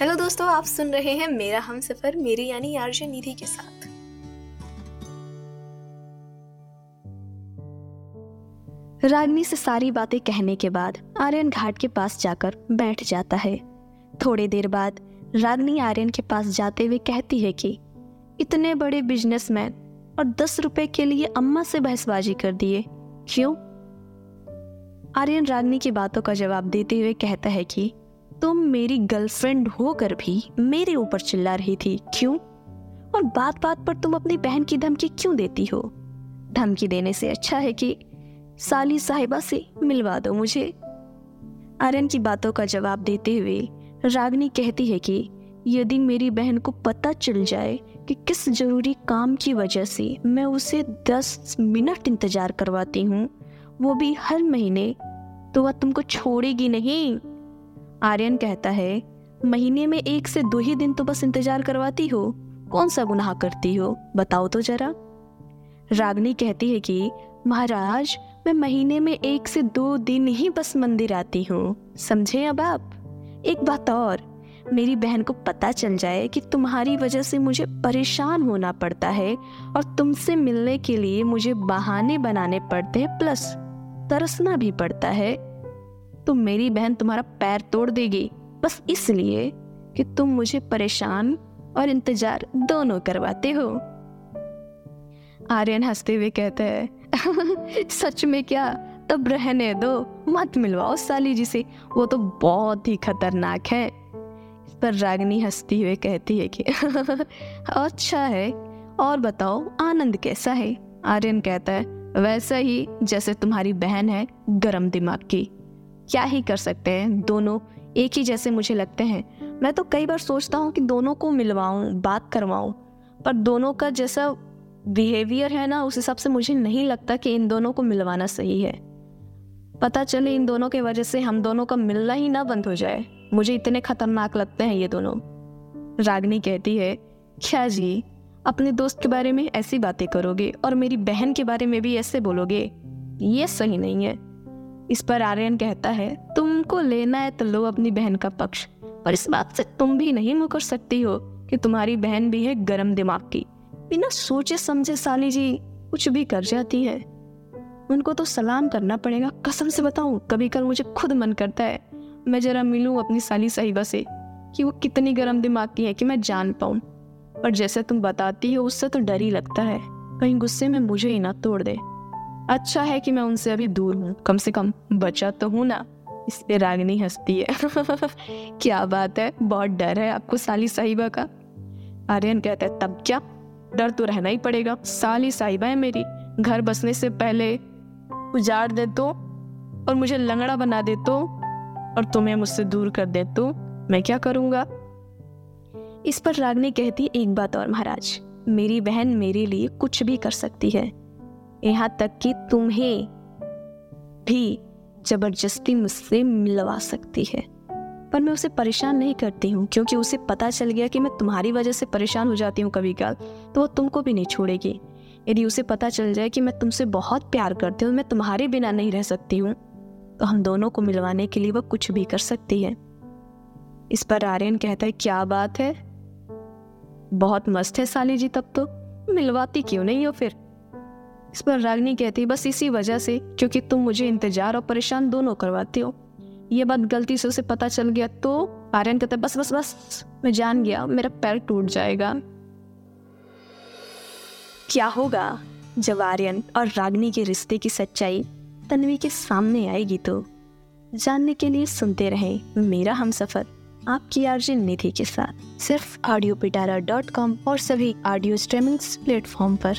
Hello दोस्तों, आप सुन रहे हैं मेरा हम सफ़र, मेरी यानी आरजे निधि के साथ। रागनी से सारी बातें कहने के बाद आर्यन घाट के पास जाकर बैठ जाता है। थोड़ी देर बाद रागनी आर्यन के पास जाते हुए कहती है कि, इतने बड़े बिजनेसमैन और दस रुपए के लिए अम्मा से बहसबाजी कर दिए। क्यों? आर्यन रागनी की बातों का जवाब देते हुए कहता है कि तुम मेरी गर्लफ्रेंड होकर भी मेरे ऊपर चिल्ला रही थी, क्यों? और बात बात पर तुम अपनी बहन की धमकी क्यों देती हो? धमकी देने से अच्छा है कि साली साहिबा से मिलवा दो मुझे। आर्यन की बातों का जवाब देते हुए रागनी कहती है कि यदि मेरी बहन को पता चल जाए कि किस ज़रूरी काम की वजह से मैं उसे दस मिनट इंतज़ार करवाती हूँ, वो भी हर महीने तो वह तुमको छोड़ेगी नहीं। आर्यन कहता है, महीने में एक से दो ही दिन तो बस इंतज़ार करवाती हो। कौन सा गुनाह करती हो? बताओ तो जरा। रागनी कहती है कि, महाराज, मैं महीने में एक से दो दिन ही बस मंदिर आती हूँ। समझे अब आप? एक बात और, मेरी बहन को पता चल जाए कि तुम्हारी वजह से मुझे परेशान होना पड़ता है और तुमसे मिलने के लिए मुझे बहाने बनाने पड़ते हैं, प्लस तरसना भी पड़ता है। तो मेरी बहन तुम्हारा पैर तोड़ देगी। बस इसलिए कि तुम मुझे परेशान और इंतज़ार दोनों करवाते हो। आर्यन हँसते हुए कहते हैं, सच में क्या? तब रहने दो, मत मिलवाओ साली जी से। वो तो बहुत ही खतरनाक है। इस पर रागनी हंसती हुए कहती है कि अच्छा है, और बताओ, आनंद कैसा है? आर्यन कहता है, वैसा ही, जैसे तुम्हारी बहन है, गरम दिमाग की। क्या ही कर सकते हैं? दोनों एक ही जैसे मुझे लगते हैं। मैं तो कई बार सोचता हूँ कि दोनों को मिलवाऊँ, बात करवाऊँ, पर दोनों का जैसा बिहेवियर है ना, उस हिसाब से मुझे नहीं लगता कि इन दोनों को मिलवाना सही है। पता चले इन दोनों की वजह से हम दोनों का मिलना ही ना बंद हो जाए। मुझे इतने खतरनाक लगते हैं ये दोनों। रागनी कहती है, क्या जी, अपने दोस्त के बारे में ऐसी बातें करोगे और मेरी बहन के बारे में भी ऐसे बोलोगे? ये सही नहीं है। इस पर आर्यन कहता है, तुमको लेना है तो लो अपनी बहन का पक्ष, पर इस बात से तुम भी नहीं मुकर सकती हो कि तुम्हारी बहन भी है गर्म दिमाग की। बिना सोचे समझे साली जी कुछ भी कर जाती है। उनको तो सलाम करना पड़ेगा। कसम से बताऊँ कभी कल मुझे खुद मन करता है, मैं जरा मिलूं अपनी साली साहिबा से कि वो कितनी गर्म दिमाग की है कि मैं जान पाऊँ। पर जैसे तुम बताती हो, उससे तो डर ही लगता है। कहीं गुस्से में मुझे ही ना तोड़ दे। अच्छा है कि मैं उनसे अभी दूर हूँ। कम से कम बचा तो हूँ ना। इस पे रागनी हंसती है। क्या बात है, बहुत डर है आपको साली साहिबा का। आर्यन कहता है, तब क्या? डर तो रहना ही पड़ेगा। साली साहिबा है मेरी। घर बसने से पहले उजाड़ दे तो और मुझे लंगड़ा बना दे तो और तुम्हें मुझसे दूर कर दे तो मैं क्या करूँगा? इस पर रागनी कहती, एक बात और महाराज। मेरी बहन मेरे लिए कुछ भी कर सकती है। यहाँ तक कि तुम्हें भी ज़बरदस्ती मुझसे मिलवा सकती है। पर मैं उसे परेशान नहीं करती हूँ, क्योंकि उसे पता चल गया कि मैं तुम्हारी वजह से परेशान हो जाती हूँ कभी कल तो वो तुमको भी नहीं छोड़ेगी। यदि उसे पता चल जाए कि मैं तुमसे बहुत प्यार करती हूँ, मैं तुम्हारे बिना नहीं रह सकती हूँ तो हम दोनों को मिलवाने के लिए वह कुछ भी कर सकती है। इस पर आर्यन कहता है, क्या बात है? बहुत मस्त है साली जी तब तो। मिलवाती क्यों नहीं हो फिर? इस पर रागनी कहती, बस इसी वजह से, क्योंकि तुम मुझे इंतज़ार और परेशान दोनों करवाते हो। ये बात गलती से उसे पता चल गया तो आर्यन कहता, बस बस बस, मैं जान गया, मेरा पैर टूट जाएगा। क्या होगा जब आर्यन और रागनी के रिश्ते की सच्चाई तन्वी के सामने आएगी तो? जानने के लिए सुनते रहे मेरा हम सफ़र, आपकी आर्जन निधि के साथ। सिर्फ़ ऑडियो पिटारा डॉट कॉम और सभी ऑडियो स्ट्रीमिंग प्लेटफॉर्म पर।